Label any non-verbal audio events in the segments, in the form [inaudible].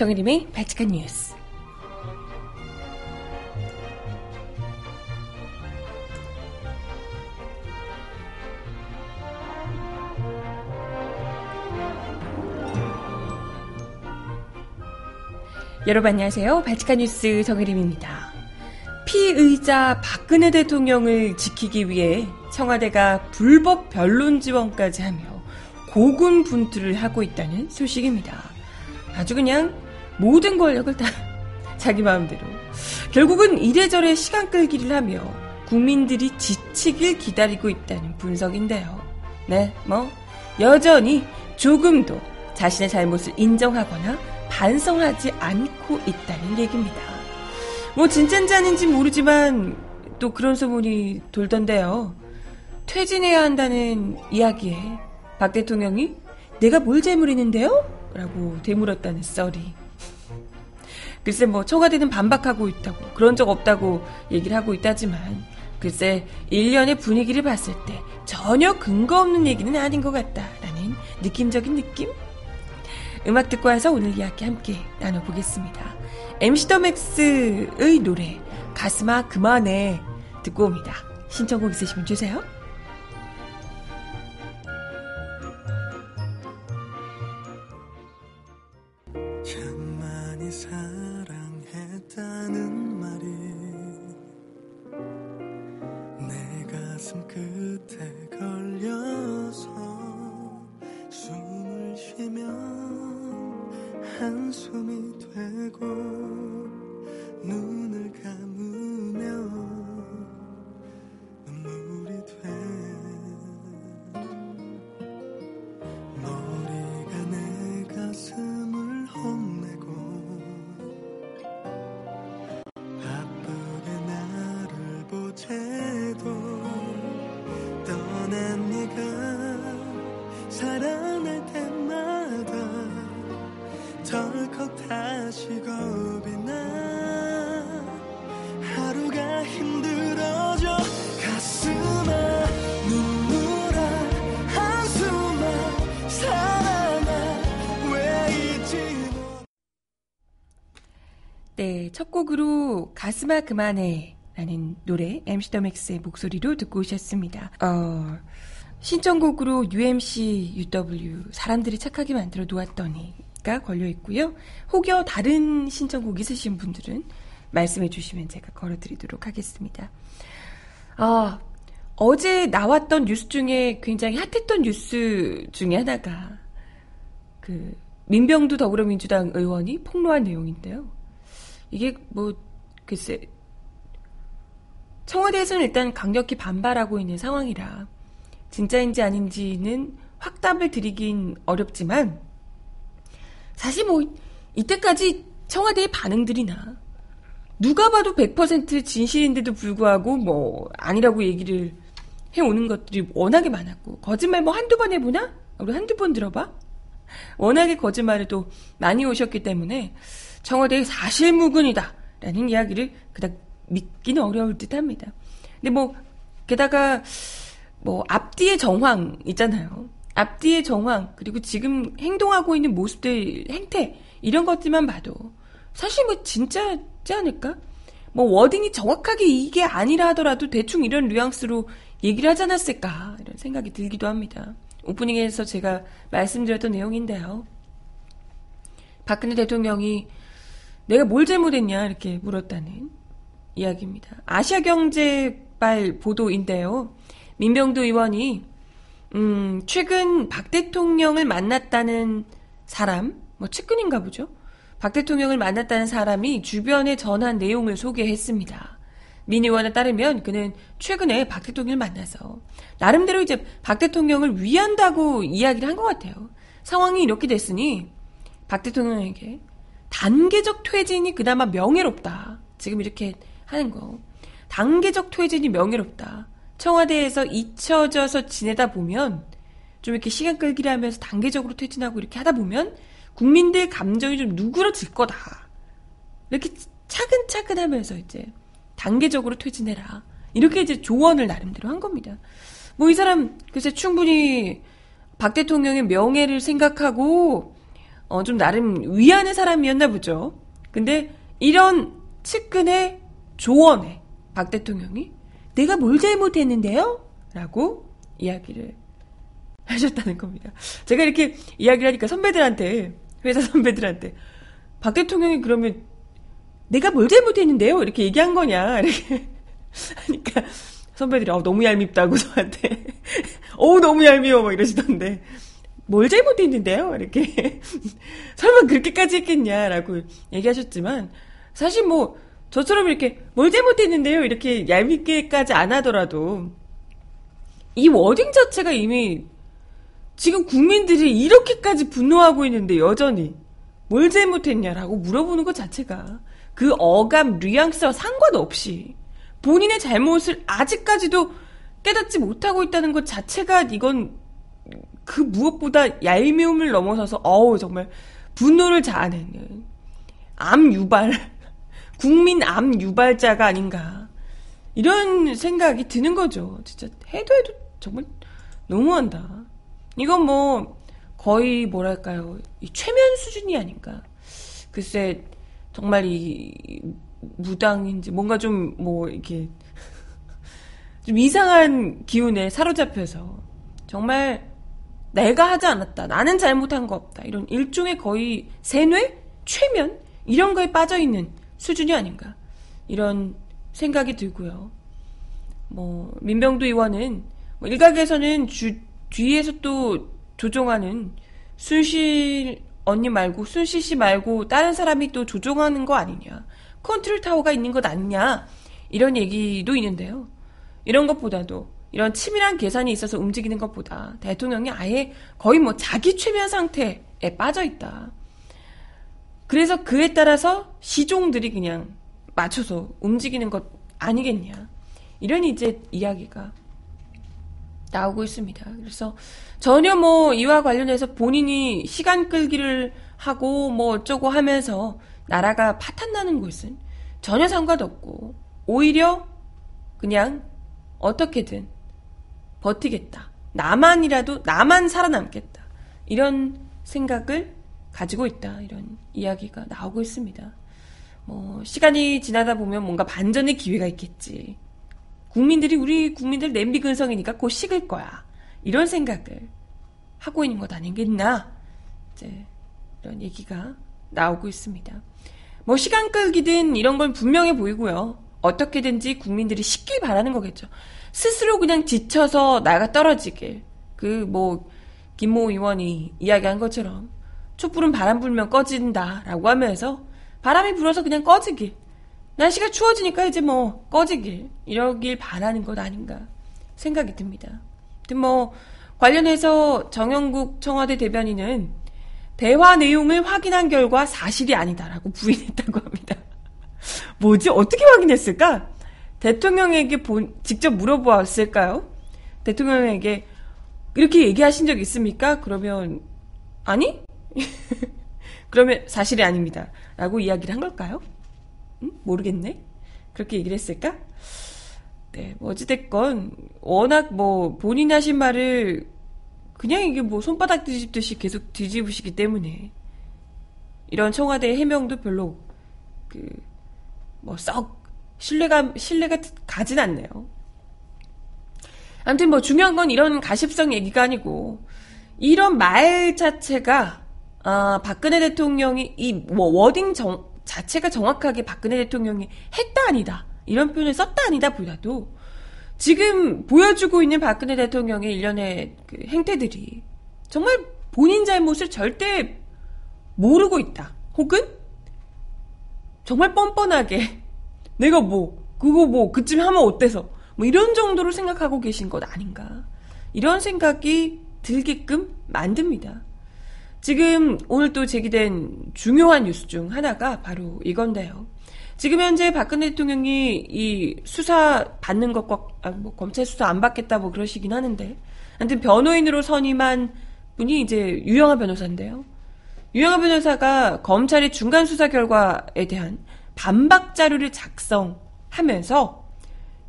정혜림의 발칙한 뉴스. 여러분 안녕하세요. 발칙한 뉴스 정혜림입니다. 피의자 박근혜 대통령을 지키기 위해 청와대가 불법 변론 지원까지 하며 고군분투를 하고 있다는 소식입니다. 아주 그냥 모든 권력을 다 [laughs] 자기 마음대로. 결국은 이래저래 시간 끌기를 하며 국민들이 지치길 기다리고 있다는 분석인데요. 네, 뭐, 여전히 조금도 자신의 잘못을 인정하거나 반성하지 않고 있다는 얘기입니다. 뭐 진짠지 아닌지 모르지만 또 그런 소문이 돌던데요. 퇴진해야 한다는 이야기에 박 대통령이 내가 뭘 잘못했는데요? 라고 되물었다는 썰이. 글쎄 뭐 청와대는 반박하고 있다고 그런 적 없다고 얘기를 하고 있다지만 글쎄 1년의 분위기를 봤을 때 전혀 근거 없는 얘기는 아닌 것 같다라는 느낌적인 느낌? 음악 듣고 와서 오늘 이야기 함께 나눠보겠습니다. MC 더 맥스의 노래 가슴아 그만해 듣고 옵니다. 신청곡 있으시면 주세요. 첫 곡으로 가슴아 그만해 라는 노래 MC 더맥스의 목소리로 듣고 오셨습니다. 어, 신청곡으로 UMC UW 사람들이 착하게 만들어 놓았더니가 걸려 있고요. 혹여 다른 신청곡 있으신 분들은 말씀해 주시면 제가 걸어 드리도록 하겠습니다. 어, 어제 나왔던 뉴스 중에 굉장히 핫했던 뉴스 중에 하나가 그 민병두 더불어민주당 의원이 폭로한 내용인데요. 이게 뭐 글쎄 청와대에서는 일단 강력히 반발하고 있는 상황이라 진짜인지 아닌지는 확답을 드리긴 어렵지만 사실 뭐 이때까지 청와대의 반응들이나 누가 봐도 100% 진실인데도 불구하고 뭐 아니라고 얘기를 해오는 것들이 워낙에 많았고 거짓말 뭐 한두 번 해보나? 우리 한두 번 들어봐? 워낙에 거짓말을 또 많이 오셨기 때문에 청와대의 사실무근이다. 라는 이야기를 그닥 믿기는 어려울 듯 합니다. 근데 뭐, 게다가, 뭐, 앞뒤의 정황 있잖아요. 앞뒤의 정황, 그리고 지금 행동하고 있는 모습들, 행태, 이런 것들만 봐도, 사실 뭐, 진짜지 않을까? 뭐, 워딩이 정확하게 이게 아니라 하더라도 대충 이런 뉘앙스로 얘기를 하지 않았을까? 이런 생각이 들기도 합니다. 오프닝에서 제가 말씀드렸던 내용인데요. 박근혜 대통령이 내가 뭘 잘못했냐 이렇게 물었다는 이야기입니다. 아시아경제발 보도인데요. 민병두 의원이 음, 최근 박 대통령을 만났다는 사람, 뭐 측근인가 보죠. 박 대통령을 만났다는 사람이 주변에 전한 내용을 소개했습니다. 민 의원에 따르면 그는 최근에 박 대통령을 만나서 나름대로 이제 박 대통령을 위한다고 이야기를 한 것 같아요. 상황이 이렇게 됐으니 박 대통령에게 단계적 퇴진이 그나마 명예롭다. 지금 이렇게 하는 거. 단계적 퇴진이 명예롭다. 청와대에서 잊혀져서 지내다 보면 좀 이렇게 시간 끌기를 하면서 단계적으로 퇴진하고 이렇게 하다 보면 국민들 감정이 좀 누그러질 거다. 이렇게 차근차근 하면서 이제 단계적으로 퇴진해라. 이렇게 이제 조언을 나름대로 한 겁니다. 뭐 이 사람 글쎄 충분히 박 대통령의 명예를 생각하고 어, 좀 나름 위안의 사람이었나 보죠. 근데 이런 측근의 조언에 박 대통령이 내가 뭘 잘못했는데요? 라고 이야기를 하셨다는 겁니다. 제가 이렇게 이야기를 하니까 선배들한테, 회사 선배들한테, 박 대통령이 그러면 내가 뭘 잘못했는데요? 이렇게 얘기한 거냐? 이렇게 하니까 선배들이 어, 너무 얄밉다고 저한테. [laughs] 어 너무 얄미워. 막 이러시던데. 뭘 잘못했는데요? 이렇게. [laughs] 설마 그렇게까지 했겠냐라고 얘기하셨지만, 사실 뭐, 저처럼 이렇게 뭘 잘못했는데요? 이렇게 얄밉게까지 안 하더라도, 이 워딩 자체가 이미 지금 국민들이 이렇게까지 분노하고 있는데 여전히 뭘 잘못했냐라고 물어보는 것 자체가 그 어감, 뉘앙스와 상관없이 본인의 잘못을 아직까지도 깨닫지 못하고 있다는 것 자체가 이건 그 무엇보다 얄미움을 넘어서서 어우 정말 분노를 자아내는 암 유발 [laughs] 국민 암 유발자가 아닌가 이런 생각이 드는 거죠. 진짜 해도 해도 정말 너무한다. 이건 뭐 거의 뭐랄까요 이 최면 수준이 아닌가. 글쎄 정말 이 무당인지 뭔가 좀 뭐 이렇게 [laughs] 좀 이상한 기운에 사로잡혀서 정말 내가 하지 않았다. 나는 잘못한 거 없다. 이런 일종의 거의 세뇌? 최면? 이런 거에 빠져 있는 수준이 아닌가. 이런 생각이 들고요. 뭐, 민병도 의원은, 뭐 일각에서는 주, 뒤에서 또 조종하는 순실 언니 말고, 순실 씨 말고, 다른 사람이 또 조종하는 거 아니냐. 컨트롤 타워가 있는 것 아니냐. 이런 얘기도 있는데요. 이런 것보다도 이런 치밀한 계산이 있어서 움직이는 것보다 대통령이 아예 거의 뭐 자기 최면 상태에 빠져 있다. 그래서 그에 따라서 시종들이 그냥 맞춰서 움직이는 것 아니겠냐. 이런 이제 이야기가 나오고 있습니다. 그래서 전혀 뭐 이와 관련해서 본인이 시간 끌기를 하고 뭐 어쩌고 하면서 나라가 파탄나는 곳은 전혀 상관없고 오히려 그냥 어떻게든 버티겠다. 나만이라도 나만 살아남겠다. 이런 생각을 가지고 있다. 이런 이야기가 나오고 있습니다. 뭐 시간이 지나다 보면 뭔가 반전의 기회가 있겠지. 국민들이 우리 국민들 냄비 근성이니까 곧 식을 거야. 이런 생각을 하고 있는 것 아니겠나? 이제 이런 얘기가 나오고 있습니다. 뭐 시간 끌기든 이런 건 분명해 보이고요. 어떻게든지 국민들이 식길 바라는 거겠죠. 스스로 그냥 지쳐서 나가 떨어지길. 그 뭐 김모 의원이 이야기한 것처럼 촛불은 바람 불면 꺼진다라고 하면서 바람이 불어서 그냥 꺼지길. 날씨가 추워지니까 이제 뭐 꺼지길 이러길 바라는 것 아닌가 생각이 듭니다. 뭐 관련해서 정영국 청와대 대변인은 대화 내용을 확인한 결과 사실이 아니다라고 부인했다고 합니다. [laughs] 뭐지? 어떻게 확인했을까? 대통령에게 본, 직접 물어보았을까요? 대통령에게 이렇게 얘기하신 적 있습니까? 그러면 아니? [laughs] 그러면 사실이 아닙니다. 라고 이야기를 한 걸까요? 음? 모르겠네. 그렇게 얘기를 했을까? 네, 뭐 어찌됐건 워낙 뭐 본인 하신 말을 그냥 이게 뭐 손바닥 뒤집듯이 계속 뒤집으시기 때문에 이런 청와대 해명도 별로 그 뭐 썩 신뢰가 신뢰가 가진 않네요. 아무튼 뭐 중요한 건 이런 가십성 얘기가 아니고 이런 말 자체가 아, 박근혜 대통령이 이 뭐 워딩 정, 자체가 정확하게 박근혜 대통령이 했다 아니다 이런 표현을 썼다 아니다 보다도 지금 보여주고 있는 박근혜 대통령의 일련의 그 행태들이 정말 본인 잘못을 절대 모르고 있다. 혹은 정말 뻔뻔하게 내가 뭐 그거 뭐 그쯤 하면 어때서 뭐 이런 정도로 생각하고 계신 것 아닌가. 이런 생각이 들게끔 만듭니다. 지금 오늘 또 제기된 중요한 뉴스 중 하나가 바로 이건데요. 지금 현재 박근혜 대통령이 이 수사 받는 것과 아, 뭐 검찰 수사 안 받겠다 뭐 그러시긴 하는데 아무튼 변호인으로 선임한 분이 이제 유영아 변호사인데요. 유영아 변호사가 검찰의 중간 수사 결과에 대한 반박 자료를 작성하면서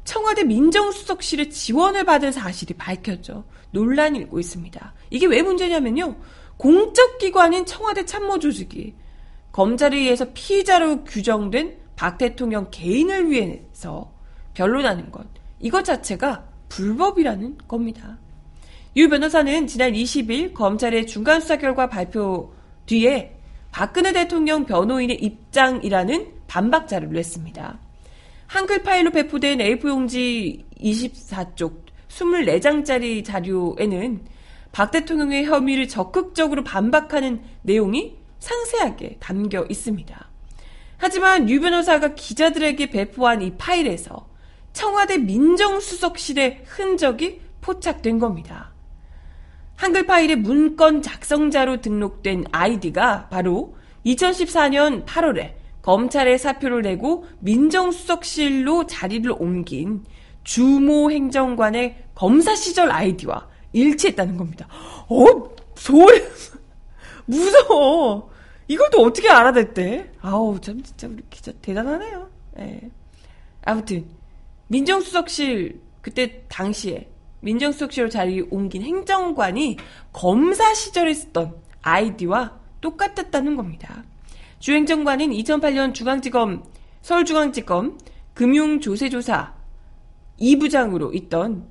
청와대 민정수석실의 지원을 받은 사실이 밝혔죠. 논란이 일고 있습니다. 이게 왜 문제냐면요. 공적 기관인 청와대 참모 조직이 검찰에 의해서 피의자로 규정된 박 대통령 개인을 위해서 변론하는 것. 이것 자체가 불법이라는 겁니다. 유 변호사는 지난 20일 검찰의 중간 수사 결과 발표 뒤에 박근혜 대통령 변호인의 입장이라는 반박 자료를 냈습니다. 한글 파일로 배포된 A4 용지 24쪽 24장짜리 자료에는 박 대통령의 혐의를 적극적으로 반박하는 내용이 상세하게 담겨 있습니다. 하지만 유 변호사가 기자들에게 배포한 이 파일에서 청와대 민정수석실의 흔적이 포착된 겁니다. 한글 파일의 문건 작성자로 등록된 아이디가 바로 2014년 8월에 검찰에 사표를 내고 민정수석실로 자리를 옮긴 주모 행정관의 검사 시절 아이디와 일치했다는 겁니다. 어, 소리, [laughs] 무서워. 이것도 어떻게 알아냈대? 아우, 참, 진짜 우리 기자 대단하네요. 예. 아무튼, 민정수석실, 그때 당시에 민정수석실로 자리 옮긴 행정관이 검사 시절에 쓰던 아이디와 똑같았다는 겁니다. 주 행정관은 2008년 중앙지검, 서울중앙지검 금융조세조사 2부장으로 있던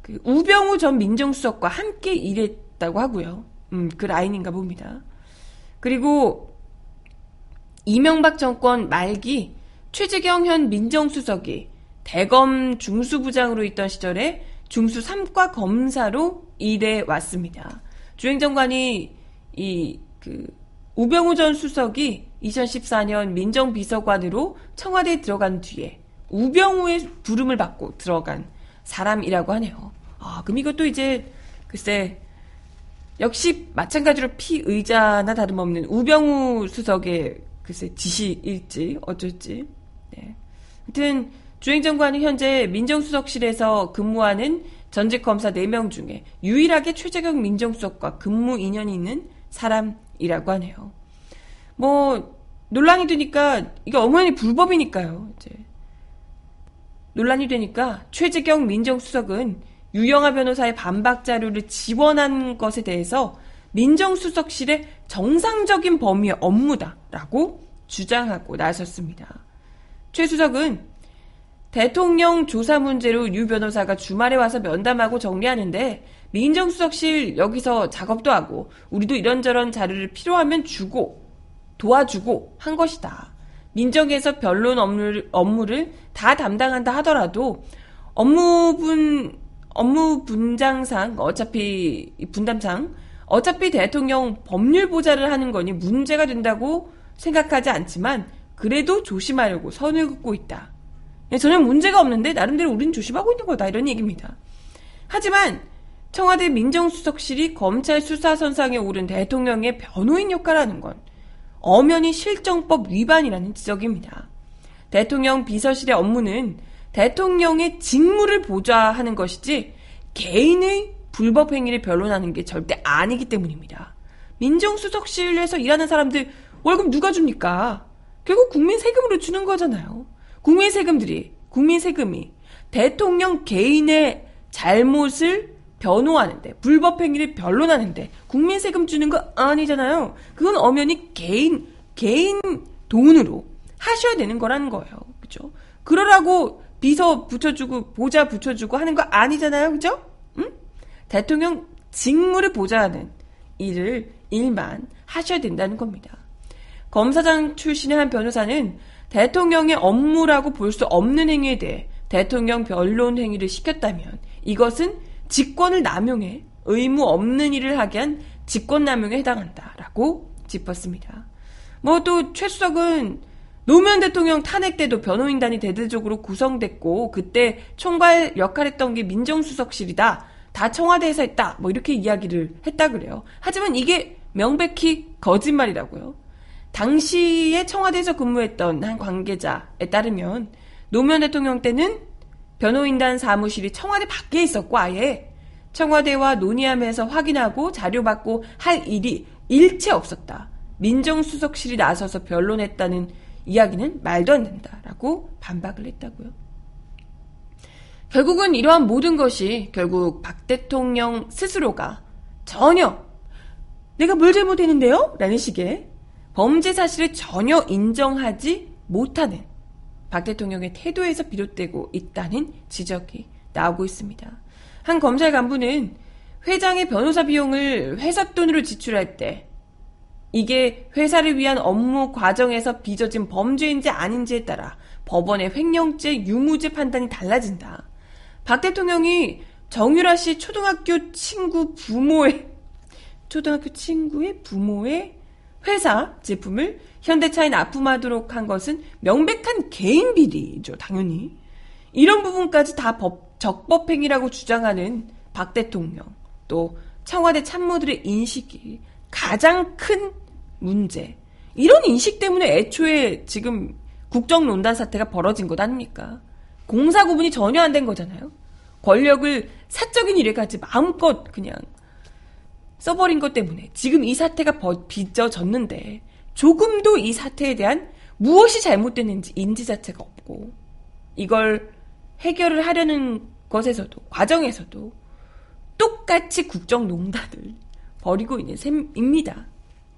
그 우병우 전 민정수석과 함께 일했다고 하고요. 음, 그 라인인가 봅니다. 그리고 이명박 정권 말기 최재경 현 민정수석이 대검 중수부장으로 있던 시절에 중수 3과 검사로 일해 왔습니다. 주행정관이 이 그 우병우 전 수석이 2014년 민정비서관으로 청와대에 들어간 뒤에 우병우의 부름을 받고 들어간 사람이라고 하네요. 아, 그럼 이것도 이제 글쎄 역시 마찬가지로 피의자나 다름없는 우병우 수석의 글쎄 지시일지 어쩔지. 네. 하여튼 주행정관은 현재 민정수석실에서 근무하는 전직 검사 4명 중에 유일하게 최재경 민정수석과 근무 인연이 있는 사람이라고 하네요. 뭐 논란이 되니까 이게 엄연히 불법이니까요. 이제 논란이 되니까 최재경 민정수석은 유영아 변호사의 반박 자료를 지원한 것에 대해서 민정수석실의 정상적인 범위의 업무다라고 주장하고 나섰습니다. 최 수석은 대통령 조사 문제로 유 변호사가 주말에 와서 면담하고 정리하는데 민정수석실 여기서 작업도 하고 우리도 이런저런 자료를 필요하면 주고 도와주고 한 것이다. 민정에서 변론 업무를, 업무를 다 담당한다 하더라도 업무분 업무 분장상 어차피 분담상 어차피 대통령 법률 보좌를 하는 거니 문제가 된다고 생각하지 않지만 그래도 조심하려고 선을 긋고 있다. 예, 전혀 문제가 없는데 나름대로 우리는 조심하고 있는 거다 이런 얘기입니다. 하지만 청와대 민정수석실이 검찰 수사 선상에 오른 대통령의 변호인 역할을 하는 건 엄연히 실정법 위반이라는 지적입니다. 대통령 비서실의 업무는 대통령의 직무를 보좌하는 것이지 개인의 불법 행위를 변론하는 게 절대 아니기 때문입니다. 민정수석실에서 일하는 사람들 월급 누가 줍니까? 결국 국민 세금으로 주는 거잖아요. 국민 세금들이, 국민 세금이 대통령 개인의 잘못을 변호하는데, 불법 행위를 변론하는데, 국민 세금 주는 거 아니잖아요. 그건 엄연히 개인, 개인 돈으로 하셔야 되는 거라는 거예요. 그죠? 그러라고 비서 붙여주고, 보좌 붙여주고 하는 거 아니잖아요. 그죠? 응? 대통령 직무를 보좌하는 일을, 일만 하셔야 된다는 겁니다. 검사장 출신의 한 변호사는 대통령의 업무라고 볼 수 없는 행위에 대해 대통령 변론 행위를 시켰다면 이것은 직권을 남용해 의무 없는 일을 하게 한 직권남용에 해당한다라고 짚었습니다. 뭐 또 최수석은 노무현 대통령 탄핵 때도 변호인단이 대대적으로 구성됐고 그때 총괄 역할했던 게 민정수석실이다. 다 청와대에서 했다. 뭐 이렇게 이야기를 했다 그래요. 하지만 이게 명백히 거짓말이라고요. 당시에 청와대에서 근무했던 한 관계자에 따르면 노무현 대통령 때는 변호인단 사무실이 청와대 밖에 있었고 아예 청와대와 논의하면서 확인하고 자료 받고 할 일이 일체 없었다. 민정수석실이 나서서 변론했다는 이야기는 말도 안 된다라고 반박을 했다고요. 결국은 이러한 모든 것이 결국 박 대통령 스스로가 전혀 내가 뭘 잘못했는데요? 라는 식의 범죄 사실을 전혀 인정하지 못하는 박 대통령의 태도에서 비롯되고 있다는 지적이 나오고 있습니다. 한 검찰 간부는 회장의 변호사 비용을 회사 돈으로 지출할 때 이게 회사를 위한 업무 과정에서 빚어진 범죄인지 아닌지에 따라 법원의 횡령죄, 유무죄 판단이 달라진다. 박 대통령이 정유라 씨 초등학교 친구 부모의 초등학교 친구의 부모의 회사 제품을 현대차에 납품하도록 한 것은 명백한 개인 비리죠, 당연히. 이런 부분까지 다 법, 적법행위라고 주장하는 박 대통령, 또 청와대 참모들의 인식이 가장 큰 문제. 이런 인식 때문에 애초에 지금 국정농단 사태가 벌어진 것 아닙니까? 공사 구분이 전혀 안 된 거잖아요. 권력을 사적인 일에 가지 마음껏 그냥 써버린 것 때문에 지금 이 사태가 빚어졌는데 조금도 이 사태에 대한 무엇이 잘못됐는지 인지 자체가 없고 이걸 해결을 하려는 것에서도 과정에서도 똑같이 국정농단을 벌이고 있는 셈입니다.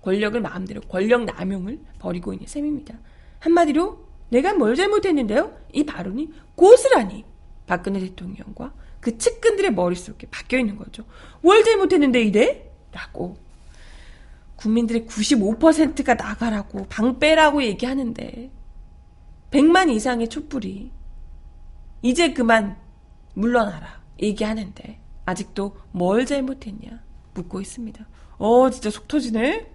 권력을 마음대로 권력 남용을 벌이고 있는 셈입니다. 한마디로 내가 뭘 잘못했는데요? 이 발언이 고스란히 박근혜 대통령과 그 측근들의 머릿속에 박혀 있는 거죠. 뭘 잘못했는데 이래? 라고 국민들의 95%가 나가라고 방 빼라고 얘기하는데 100만 이상의 촛불이 이제 그만 물러나라 얘기하는데 아직도 뭘 잘못했냐 묻고 있습니다. 어 진짜 속 터지네.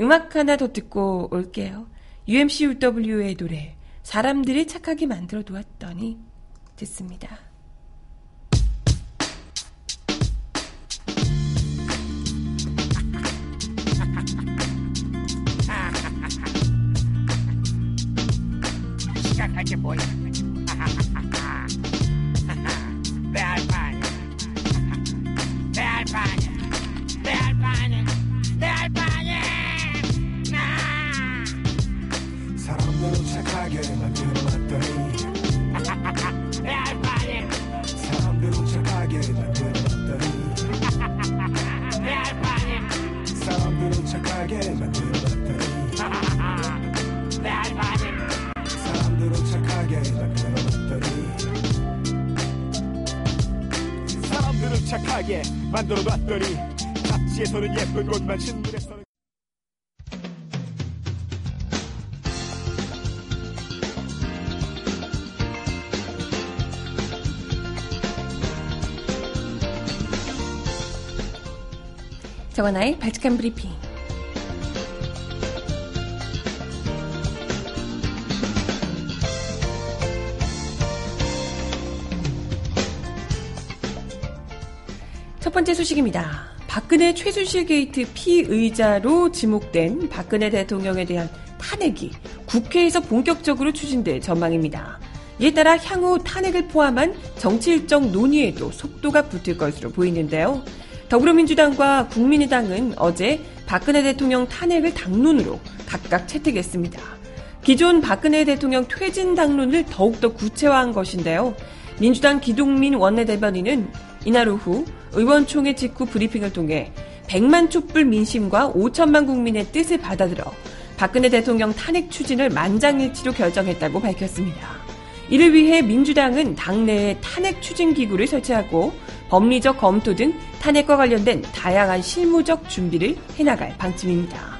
음악 하나 더 듣고 올게요. UMCUW의 노래 사람들이 착하게 만들어 두었더니 듣습니다. 시 잡지에서는 예쁜 것만 신문에서는 정원아의 발칙한 브리핑. 첫 번째 소식입니다. 박근혜 최순실 게이트 피의자로 지목된 박근혜 대통령에 대한 탄핵이 국회에서 본격적으로 추진될 전망입니다. 이에 따라 향후 탄핵을 포함한 정치 일정 논의에도 속도가 붙을 것으로 보이는데요. 더불어민주당과 국민의당은 어제 박근혜 대통령 탄핵을 당론으로 각각 채택했습니다. 기존 박근혜 대통령 퇴진 당론을 더욱더 구체화한 것인데요. 민주당 기동민 원내대변인은 이날 오후 의원총회 직후 브리핑을 통해 100만 촛불 민심과 5천만 국민의 뜻을 받아들여 박근혜 대통령 탄핵 추진을 만장일치로 결정했다고 밝혔습니다. 이를 위해 민주당은 당내에 탄핵 추진 기구를 설치하고 법리적 검토 등 탄핵과 관련된 다양한 실무적 준비를 해나갈 방침입니다.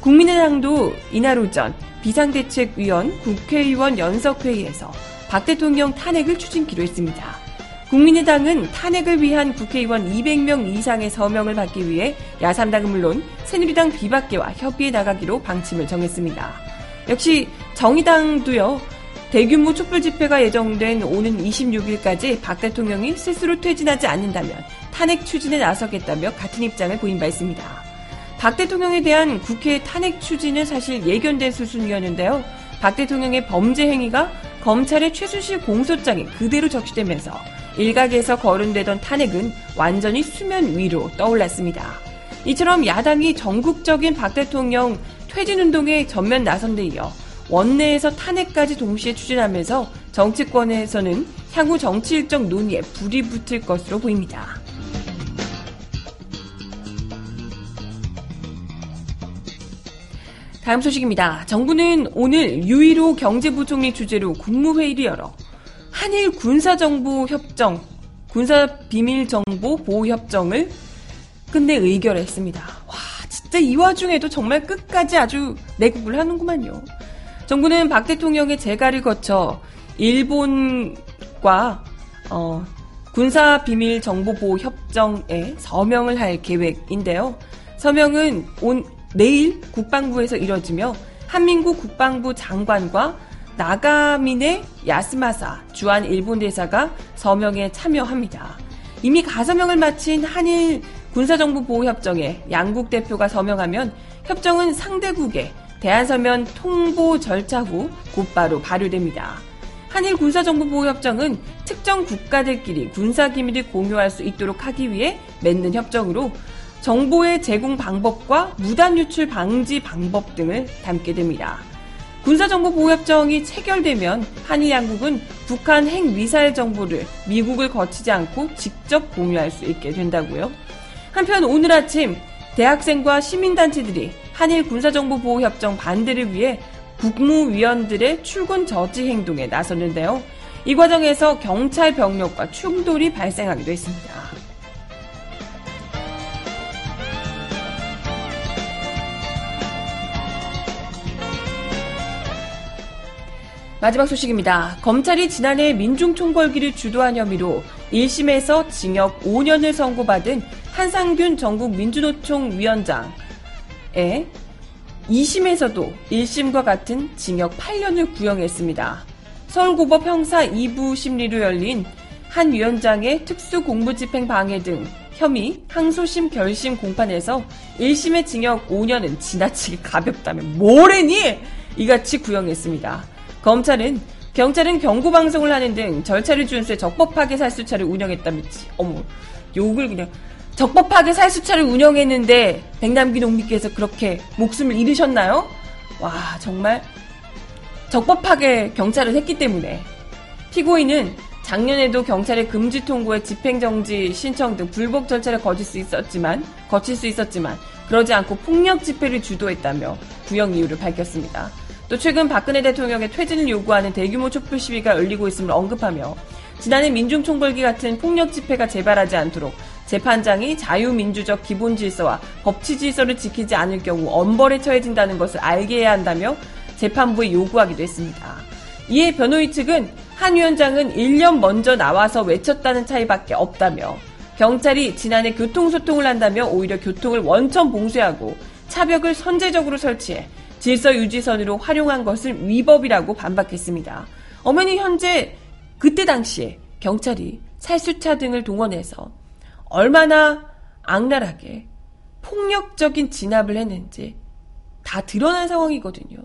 국민의당도 이날 오전 비상대책위원 국회의원 연석회의에서 박 대통령 탄핵을 추진키로 했습니다. 국민의당은 탄핵을 위한 국회의원 200명 이상의 서명을 받기 위해 야삼당은 물론 새누리당 비박계와 협의해 나가기로 방침을 정했습니다. 역시 정의당도요. 대규모 촛불 집회가 예정된 오는 26일까지 박 대통령이 스스로 퇴진하지 않는다면 탄핵 추진에 나서겠다며 같은 입장을 보인 바 있습니다. 박 대통령에 대한 국회 탄핵 추진은 사실 예견된 수순이었는데요. 박 대통령의 범죄 행위가 검찰의 최순실 공소장에 그대로 적시되면서 일각에서 거론되던 탄핵은 완전히 수면 위로 떠올랐습니다. 이처럼 야당이 전국적인 박 대통령 퇴진운동에 전면 나선 데 이어 원내에서 탄핵까지 동시에 추진하면서 정치권에서는 향후 정치 일정 논의에 불이 붙을 것으로 보입니다. 다음 소식입니다. 정부는 오늘 유일호 경제부총리 주재로 국무회의를 열어 한일 군사정보 협정, 군사 비밀 정보 보호 협정을 끝내 의결했습니다. 와, 진짜 이 와중에도 정말 끝까지 아주 내국을 하는구만요. 정부는 박 대통령의 재가를 거쳐 일본과 어, 군사 비밀 정보 보호 협정에 서명을 할 계획인데요. 서명은 온 내일 국방부에서 이뤄지며 한민국 국방부 장관과 나가민의 야스마사 주한 일본 대사가 서명에 참여합니다. 이미 가서명을 마친 한일 군사정보보호협정에 양국 대표가 서명하면 협정은 상대국에 대한서면 통보 절차 후 곧바로 발효됩니다. 한일 군사정보보호협정은 특정 국가들끼리 군사기밀을 공유할 수 있도록 하기 위해 맺는 협정으로 정보의 제공 방법과 무단 유출 방지 방법 등을 담게 됩니다. 군사정보보호협정이 체결되면 한일 양국은 북한 핵미사일 정보를 미국을 거치지 않고 직접 공유할 수 있게 된다고요. 한편 오늘 아침 대학생과 시민단체들이 한일 군사정보보호협정 반대를 위해 국무위원들의 출근 저지 행동에 나섰는데요. 이 과정에서 경찰 병력과 충돌이 발생하기도 했습니다. 마지막 소식입니다. 검찰이 지난해 민중총궐기를 주도한 혐의로 1심에서 징역 5년을 선고받은 한상균 전국민주노총 위원장에 2심에서도 1심과 같은 징역 8년을 구형했습니다. 서울고법 형사 2부 심리로 열린 한 위원장의 특수공무집행 방해 등 혐의 항소심 결심 공판에서 1심의 징역 5년은 지나치게 가볍다면 뭐래니? 이같이 구형했습니다. 검찰은 경찰은 경고 방송을 하는 등 절차를 준수해 적법하게 살수차를 운영했다면지 어머 욕을 그냥 적법하게 살수차를 운영했는데 백남기 농민께서 그렇게 목숨을 잃으셨나요? 와 정말 적법하게 경찰을 했기 때문에 피고인은 작년에도 경찰의 금지 통고에 집행정지 신청 등 불복 절차를 거칠 수 있었지만 거칠 수 있었지만 그러지 않고 폭력 집회를 주도했다며 구형 이유를 밝혔습니다. 또 최근 박근혜 대통령의 퇴진을 요구하는 대규모 촛불 시위가 열리고 있음을 언급하며 지난해 민중총궐기 같은 폭력 집회가 재발하지 않도록 재판장이 자유민주적 기본 질서와 법치 질서를 지키지 않을 경우 엄벌에 처해진다는 것을 알게 해야 한다며 재판부에 요구하기도 했습니다. 이에 변호인 측은 한 위원장은 1년 먼저 나와서 외쳤다는 차이밖에 없다며 경찰이 지난해 교통소통을 한다며 오히려 교통을 원천 봉쇄하고 차벽을 선제적으로 설치해 질서 유지선으로 활용한 것을 위법이라고 반박했습니다. 어머니 현재 그때 당시에 경찰이 살수차 등을 동원해서 얼마나 악랄하게 폭력적인 진압을 했는지 다 드러난 상황이거든요.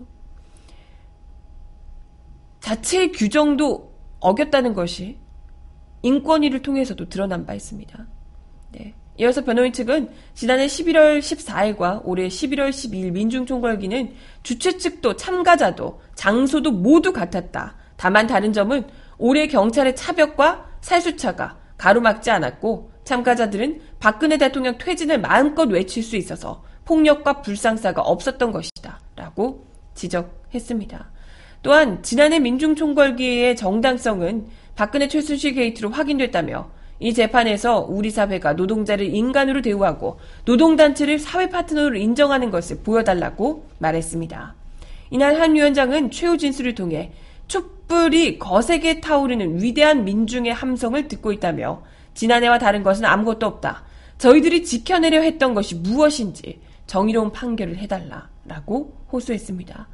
자체 규정도 어겼다는 것이 인권위를 통해서도 드러난 바 있습니다. 네. 이어서 변호인 측은 지난해 11월 14일과 올해 11월 12일 민중총궐기는 주최 측도 참가자도 장소도 모두 같았다. 다만 다른 점은 올해 경찰의 차벽과 살수차가 가로막지 않았고 참가자들은 박근혜 대통령 퇴진을 마음껏 외칠 수 있어서 폭력과 불상사가 없었던 것이다. 라고 지적했습니다. 또한 지난해 민중총궐기의 정당성은 박근혜 최순실 게이트로 확인됐다며 이 재판에서 우리 사회가 노동자를 인간으로 대우하고 노동단체를 사회 파트너로 인정하는 것을 보여달라고 말했습니다. 이날 한 위원장은 최후 진술을 통해 촛불이 거세게 타오르는 위대한 민중의 함성을 듣고 있다며 지난해와 다른 것은 아무것도 없다. 저희들이 지켜내려 했던 것이 무엇인지 정의로운 판결을 해달라라고 호소했습니다.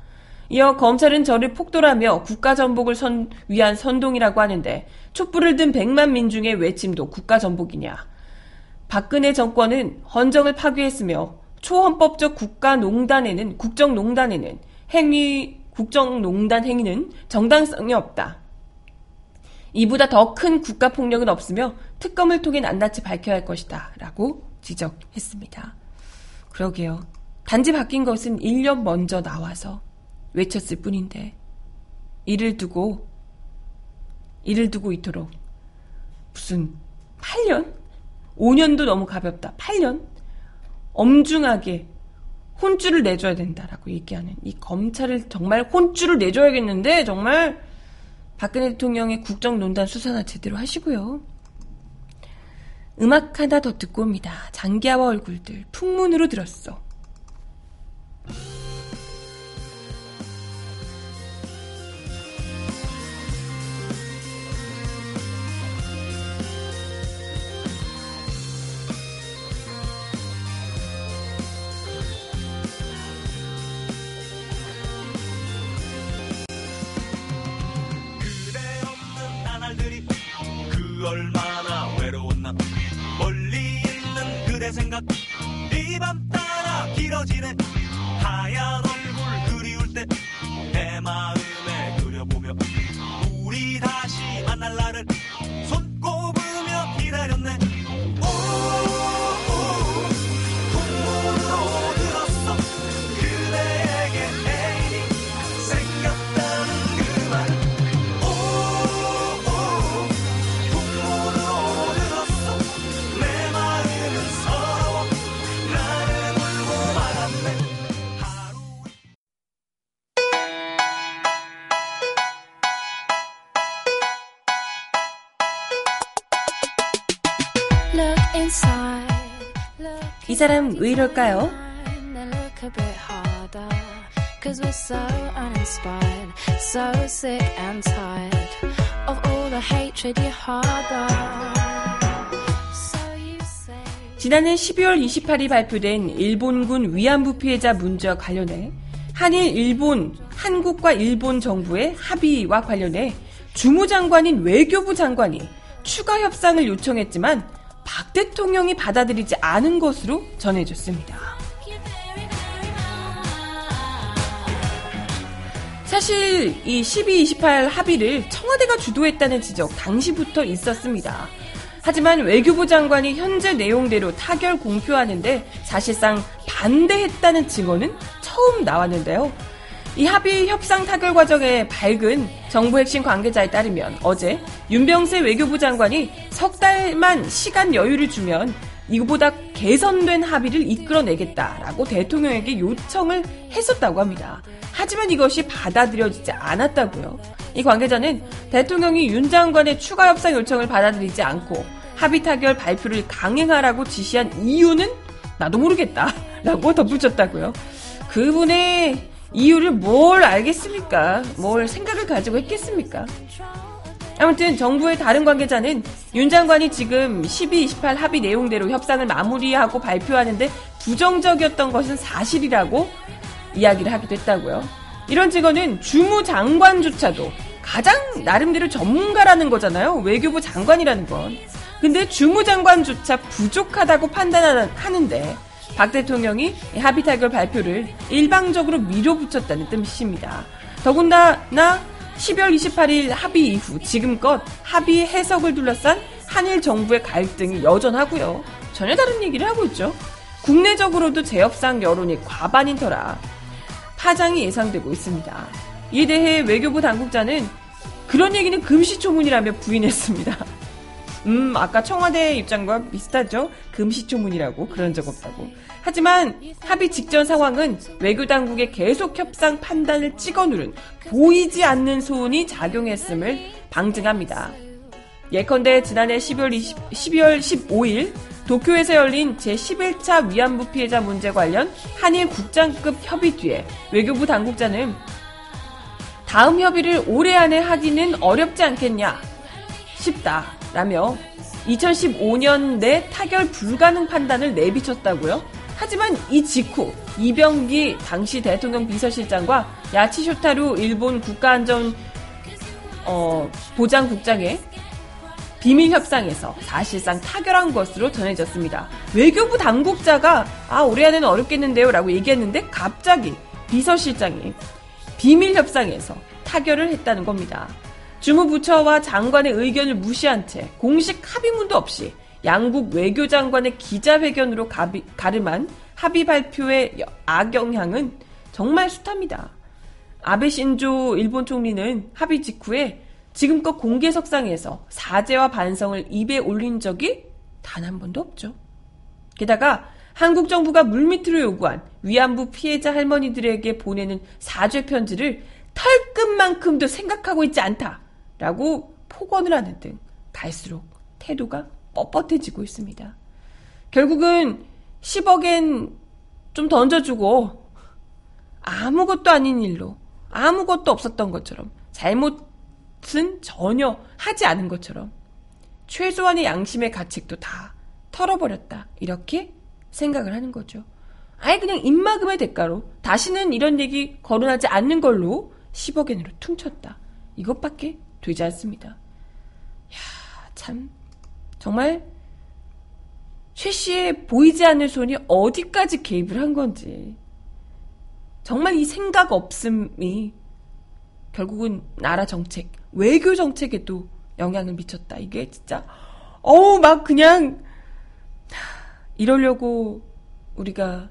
이어 검찰은 저를 폭도라며 국가전복을 선, 위한 선동이라고 하는데 촛불을 든 백만 민중의 외침도 국가전복이냐. 박근혜 정권은 헌정을 파괴했으며 초헌법적 국가농단에는 국정농단에는 행위 국정농단 행위는 정당성이 없다. 이보다 더 큰 국가폭력은 없으며 특검을 통해 낱낱이 밝혀야 할 것이다. 라고 지적했습니다. 그러게요. 단지 바뀐 것은 1년 먼저 나와서 외쳤을 뿐인데 이를 두고 이를 두고 있도록 무슨 8년? 5년도 너무 가볍다. 8년? 엄중하게 혼쭐을 내줘야 된다라고 얘기하는 이 검찰을 정말 혼쭐을 내줘야겠는데 정말 박근혜 대통령의 국정농단 수사나 제대로 하시고요. 음악 하나 더 듣고 옵니다. 장기하와 얼굴들 풍문으로 들었어. 사람 왜 이럴까요? Then look a bit harder. Cause we're so uninspired, so sick and tired of all the hatred you harbor. So you say. 지난해 12월 28일 발표된 일본군 위안부 피해자 문제와 관련해 한일 일본 한국과 일본 정부의 합의와 관련해 주무장관인 외교부 장관이 추가 협상을 요청했지만 박 대통령이 받아들이지 않은 것으로 전해졌습니다. 사실 이 12.28 합의를 청와대가 주도했다는 지적 당시부터 있었습니다. 하지만 외교부 장관이 현재 내용대로 타결 공표하는데 사실상 반대했다는 증언은 처음 나왔는데요. 이 합의 협상 타결 과정에 밝은 정부 핵심 관계자에 따르면 어제 윤병세 외교부 장관이 석 달만 시간 여유를 주면 이거보다 개선된 합의를 이끌어내겠다라고 대통령에게 요청을 했었다고 합니다. 하지만 이것이 받아들여지지 않았다고요. 이 관계자는 대통령이 윤 장관의 추가 협상 요청을 받아들이지 않고 합의 타결 발표를 강행하라고 지시한 이유는 나도 모르겠다. 라고 [laughs] 덧붙였다고요. 그분의 이유를 뭘 알겠습니까? 뭘 생각을 가지고 했겠습니까? 아무튼 정부의 다른 관계자는 윤 장관이 지금 12.28 합의 내용대로 협상을 마무리하고 발표하는데 부정적이었던 것은 사실이라고 이야기를 하기도 했다고요. 이런 증언은 주무 장관조차도 가장 나름대로 전문가라는 거잖아요. 외교부 장관이라는 건. 근데 주무 장관조차 부족하다고 판단하는데 박 대통령이 합의 타결 발표를 일방적으로 밀어붙였다는 뜻입니다. 더군다나 12월 28일 합의 이후 지금껏 합의 해석을 둘러싼 한일 정부의 갈등이 여전하고요. 전혀 다른 얘기를 하고 있죠. 국내적으로도 재협상 여론이 과반인 터라 파장이 예상되고 있습니다. 이에 대해 외교부 당국자는 그런 얘기는 금시초문이라며 부인했습니다. 음, 아까 청와대 입장과 비슷하죠? 금시초문이라고 그런 적 없다고. 하지만 합의 직전 상황은 외교 당국의 계속 협상 판단을 찍어 누른 보이지 않는 소운이 작용했음을 방증합니다. 예컨대 지난해 12월, 20, 12월 15일 도쿄에서 열린 제11차 위안부 피해자 문제 관련 한일 국장급 협의 뒤에 외교부 당국자는 다음 협의를 올해 안에 하기는 어렵지 않겠냐 싶다 라며 2015년 내 타결 불가능 판단을 내비쳤다고요. 하지만 이 직후 이병기 당시 대통령 비서실장과 야치쇼타루 일본 국가안전 어, 보장국장의 비밀 협상에서 사실상 타결한 것으로 전해졌습니다. 외교부 당국자가 아 올해 안에는 어렵겠는데요 라고 얘기했는데 갑자기 비서실장이 비밀 협상에서 타결을 했다는 겁니다. 주무부처와 장관의 의견을 무시한 채 공식 합의문도 없이 양국 외교장관의 기자회견으로 가비, 가름한 합의 발표의 악영향은 정말 숱합니다. 아베 신조 일본 총리는 합의 직후에 지금껏 공개석상에서 사죄와 반성을 입에 올린 적이 단 한 번도 없죠. 게다가 한국 정부가 물밑으로 요구한 위안부 피해자 할머니들에게 보내는 사죄 편지를 털끝만큼도 생각하고 있지 않다 라고 폭언을 하는 등 갈수록 태도가 뻣뻣해지고 있습니다. 결국은 10억엔 좀 던져주고 아무것도 아닌 일로 아무것도 없었던 것처럼 잘못은 전혀 하지 않은 것처럼 최소한의 양심의 가책도 다 털어버렸다. 이렇게 생각을 하는 거죠. 아예 그냥 입막음의 대가로 다시는 이런 얘기 거론하지 않는 걸로 10억엔으로 퉁쳤다. 이것밖에 되지 않습니다. 야, 참 정말 최 씨의 보이지 않는 손이 어디까지 개입을 한 건지 정말 이 생각 없음이 결국은 나라 정책, 외교 정책에도 영향을 미쳤다. 이게 진짜 어우 막 그냥 이러려고 우리가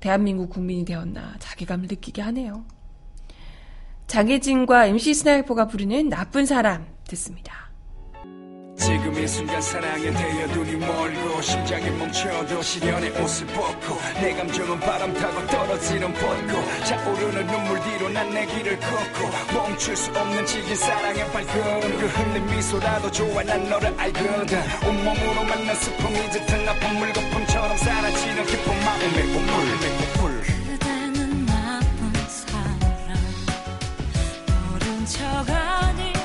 대한민국 국민이 되었나 자괴감을 느끼게 하네요. 장혜진과 MC 스나이퍼가 부르는 나쁜 사람 듣습니다. 지금 이 순간 사랑에 데여 눈이 멀고 심장이 멈춰도 시련의 옷을 벗고 내 감정은 바람 타고 떨어지는 벚꽃 차오르는 눈물 뒤로 난 내 길을 걷고 멈출 수 없는 질긴 사랑의 발걸음 그 흘린 미소라도 좋아 난 너를 알거든 온몸으로 만난 슬픔이 짙은 아픈 물거품처럼 사라지는 기쁜 마음의 보물 아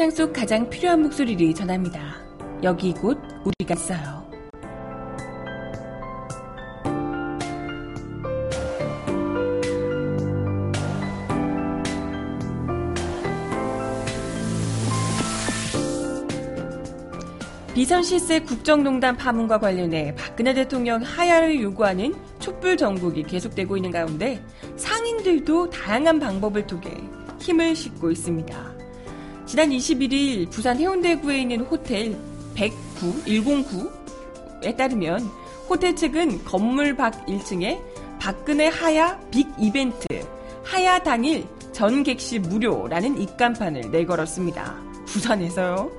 세상 속 가장 필요한 목소리를 전합니다. 여기 곧 우리가 있어요. 비선 실세 국정농단 파문과 관련해 박근혜 대통령 하야를 요구하는 촛불 전국이 계속되고 있는 가운데 상인들도 다양한 방법을 통해 힘을 싣고 있습니다. 지난 21일 부산 해운대구에 있는 호텔 109, 109에 따르면 호텔 측은 건물 밖 1층에 박근혜 하야 빅 이벤트 하야 당일 전 객실 무료라는 입간판을 내걸었습니다. 부산에서요.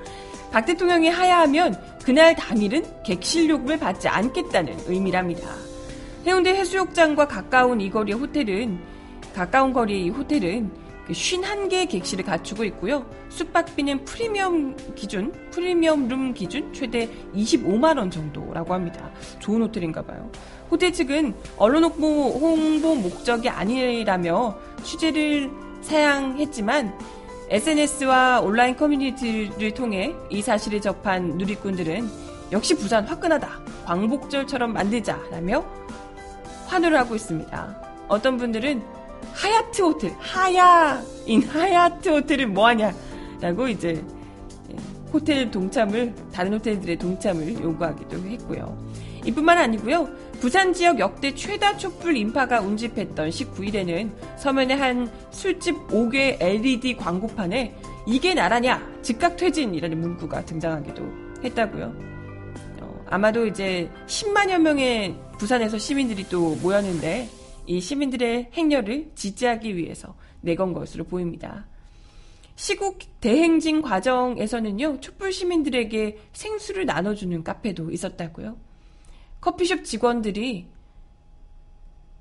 박 대통령이 하야하면 그날 당일은 객실 요금을 받지 않겠다는 의미랍니다. 해운대 해수욕장과 가까운 이 거리의 호텔은 가까운 거리의 이 호텔은 그 51개의 객실을 갖추고 있고요. 숙박비는 프리미엄 기준, 프리미엄 룸 기준 최대 25만 원 정도라고 합니다. 좋은 호텔인가 봐요. 호텔 측은 언론 홍보, 홍보 목적이 아니라며 취재를 사양했지만 SNS와 온라인 커뮤니티를 통해 이 사실을 접한 누리꾼들은 역시 부산 화끈하다. 광복절처럼 만들자라며 환호를 하고 있습니다. 어떤 분들은 하얏트 호텔, 하야인 하얏트 호텔은 뭐하냐? 라고 이제 예, 호텔 동참을, 다른 호텔들의 동참을 요구하기도 했고요. 이뿐만 아니고요. 부산 지역 역대 최다 촛불 인파가 운집했던 19일에는 서면에 한 술집 5개 LED 광고판에 이게 나라냐? 즉각 퇴진이라는 문구가 등장하기도 했다고요. 어, 아마도 이제 10만여 명의 부산에서 시민들이 또 모였는데 이 시민들의 행렬을 지지하기 위해서 내건 것으로 보입니다. 시국 대행진 과정에서는요, 촛불 시민들에게 생수를 나눠주는 카페도 있었다고요. 커피숍 직원들이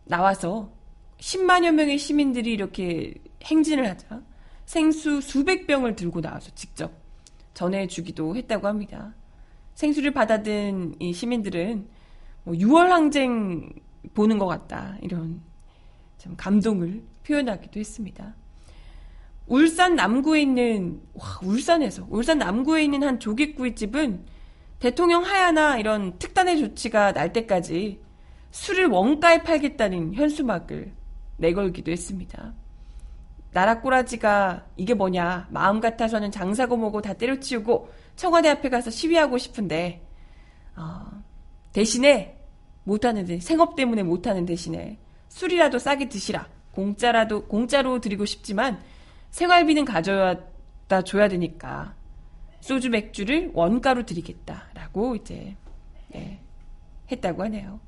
나와서 10만여 명의 시민들이 이렇게 행진을 하자 생수 수백 병을 들고 나와서 직접 전해주기도 했다고 합니다. 생수를 받아든 이 시민들은 뭐 6월 항쟁 보는 것 같다 이런 참 감동을 표현하기도 했습니다. 울산 남구에 있는 와 울산에서 울산 남구에 있는 한 조개구이집은 대통령 하야나 이런 특단의 조치가 날 때까지 술을 원가에 팔겠다는 현수막을 내걸기도 했습니다. 나라 꼬라지가 이게 뭐냐 마음 같아서는 장사고 뭐고 다 때려치우고 청와대 앞에 가서 시위하고 싶은데 어, 대신에 못하는 데 생업 때문에 못하는 대신에 술이라도 싸게 드시라. 공짜라도 공짜로 드리고 싶지만 생활비는 가져다 줘야 되니까 소주 맥주를 원가로 드리겠다라고 이제 네, 했다고 하네요.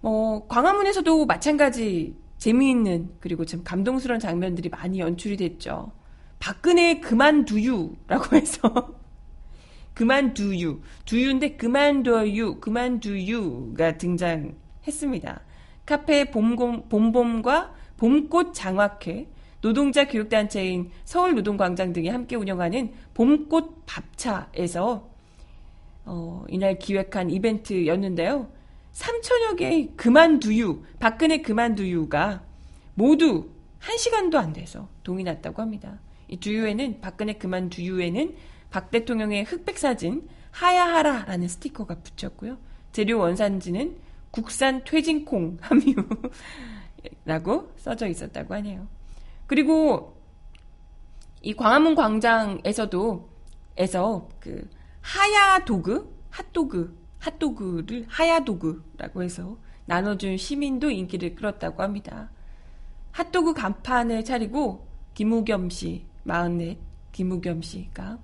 뭐 광화문에서도 마찬가지 재미있는 그리고 좀 감동스러운 장면들이 많이 연출이 됐죠. 박근혜 그만두유라고 해서 [laughs] 그만두유 두유인데 그만둬유 그만두유가 등장했습니다. 카페 봄곰, 봄봄과 봄꽃 장학회 노동자 교육단체인 서울노동광장 등이 함께 운영하는 봄꽃 밥차에서 어, 이날 기획한 이벤트였는데요. 3천여 개의 그만두유, 박근혜 그만두유가 모두 1시간도 안 돼서 동이 났다고 합니다. 이 두유에는, 박근혜 그만두유에는 박 대통령의 흑백 사진, 하야하라라는 스티커가 붙였고요. 재료 원산지는 국산 퇴진콩 함유라고 [laughs] 써져 있었다고 하네요. 그리고 이 광화문 광장에서도 에서 그 하야 도그 핫도그 핫도그를 하야 도그라고 해서 나눠준 시민도 인기를 끌었다고 합니다. 핫도그 간판을 차리고 김우겸 씨, 44, 김우겸 씨가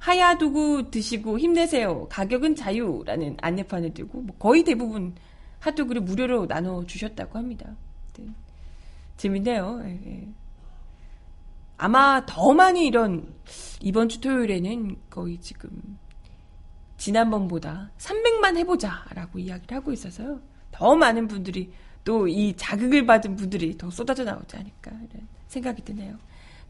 하야도그 드시고 힘내세요. 가격은 자유라는 안내판을 들고 뭐 거의 대부분 핫도그를 무료로 나눠 주셨다고 합니다. 네. 재밌네요. 예, 예. 아마 더 많이 이런 이번 주 토요일에는 거의 지금 지난번보다 300만 해보자라고 이야기를 하고 있어서요. 더 많은 분들이 또 이 자극을 받은 분들이 더 쏟아져 나오지 않을까 이런 생각이 드네요.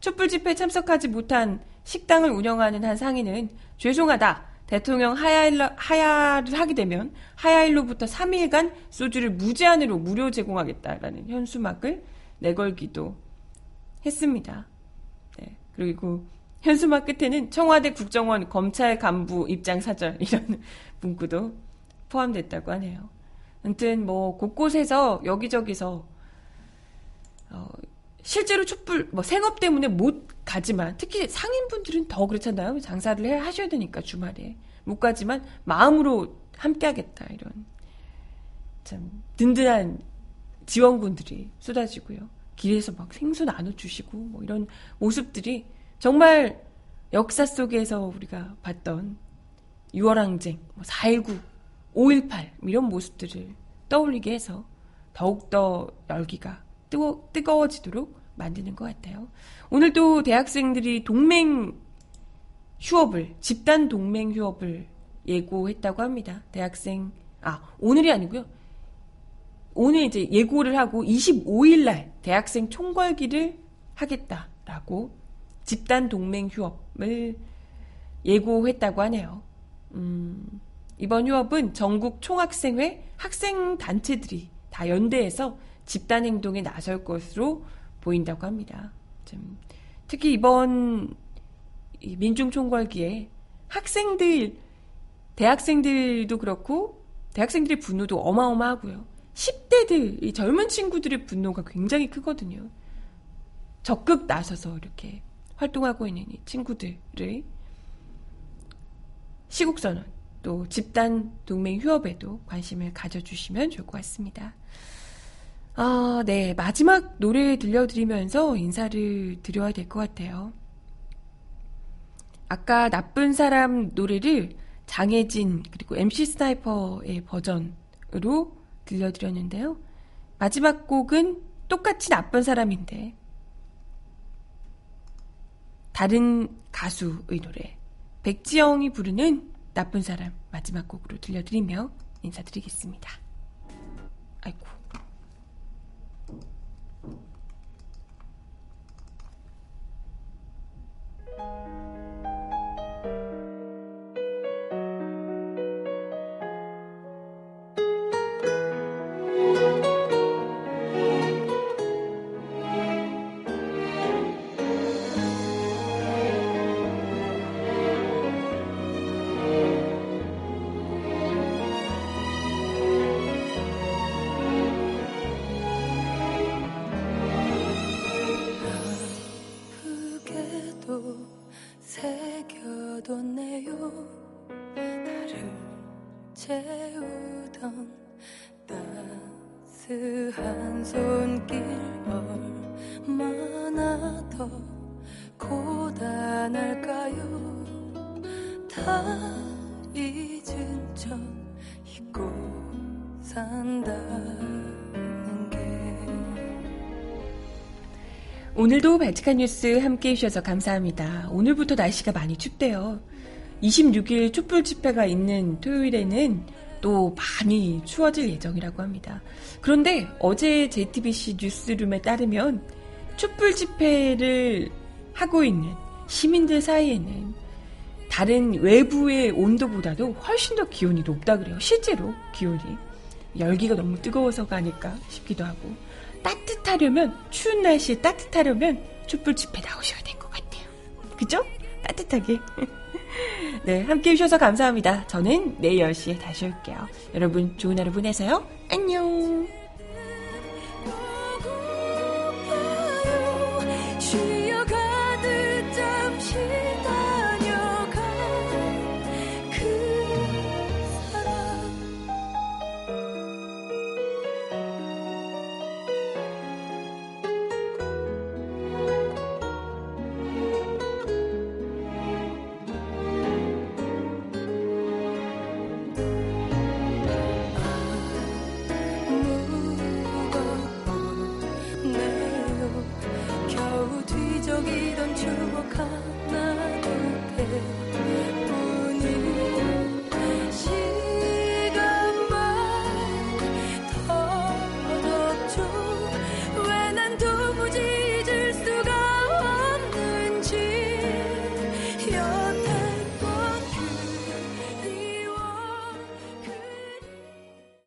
촛불 집회에 참석하지 못한 식당을 운영하는 한 상인은 죄송하다. 대통령 하야일로, 하야를 하게 되면 하야일로부터 3일간 소주를 무제한으로 무료 제공하겠다라는 현수막을 내걸기도 했습니다. 네. 그리고 현수막 끝에는 청와대 국정원 검찰 간부 입장 사절 이런 [laughs] 문구도 포함됐다고 하네요. 아무튼 뭐 곳곳에서 여기저기서 어, 실제로 촛불 뭐 생업 때문에 못 가지만 특히 상인분들은 더 그렇잖아요. 장사를 해 하셔야 되니까 주말에 못 가지만 마음으로 함께하겠다 이런 참 든든한 지원군들이 쏟아지고요. 길에서 막 생수 나눠주시고 뭐 이런 모습들이 정말 역사 속에서 우리가 봤던 6월 항쟁, 4.19, 5.18 이런 모습들을 떠올리게 해서 더욱더 열기가 뜨거, 뜨거워지도록 만드는 것 같아요. 오늘도 대학생들이 동맹 휴업을, 집단 동맹 휴업을 예고했다고 합니다. 대학생, 아, 오늘이 아니고요. 오늘 이제 예고를 하고 25일 날 대학생 총궐기를 하겠다라고 집단 동맹 휴업을 예고했다고 하네요. 음, 이번 휴업은 전국 총학생회 학생 단체들이 다 연대해서 집단 행동에 나설 것으로 보인다고 합니다. 좀, 특히 이번 민중 총궐기에 학생들, 대학생들도 그렇고 대학생들의 분노도 어마어마하고요. 10대들, 이 젊은 친구들의 분노가 굉장히 크거든요. 적극 나서서 이렇게 활동하고 있는 이 친구들의 시국선언, 또 집단 동맹 휴업에도 관심을 가져주시면 좋을 것 같습니다. 아, 네. 마지막 노래 들려드리면서 인사를 드려야 될 것 같아요. 아까 나쁜 사람 노래를 장혜진 그리고 MC 스나이퍼의 버전으로 들려드렸는데요. 마지막 곡은 똑같이 나쁜 사람인데 다른 가수의 노래 백지영이 부르는 나쁜 사람 마지막 곡으로 들려드리며 인사드리겠습니다. 아이고. 오늘도 발칙한 뉴스 함께 해주셔서 감사합니다. 오늘부터 날씨가 많이 춥대요. 26일 촛불 집회가 있는 토요일에는 또 많이 추워질 예정이라고 합니다. 그런데 어제 JTBC 뉴스룸에 따르면 촛불 집회를 하고 있는 시민들 사이에는 다른 외부의 온도보다도 훨씬 더 기온이 높다 그래요. 실제로 기온이. 열기가 너무 뜨거워서가 아닐까 싶기도 하고. 따뜻하려면, 추운 날씨에 따뜻하려면 촛불 집회 나오셔야 될 것 같아요. 그죠? 따뜻하게. [laughs] 네, 함께 해주셔서 감사합니다. 저는 내일 10시에 다시 올게요. 여러분, 좋은 하루 보내세요. 안녕!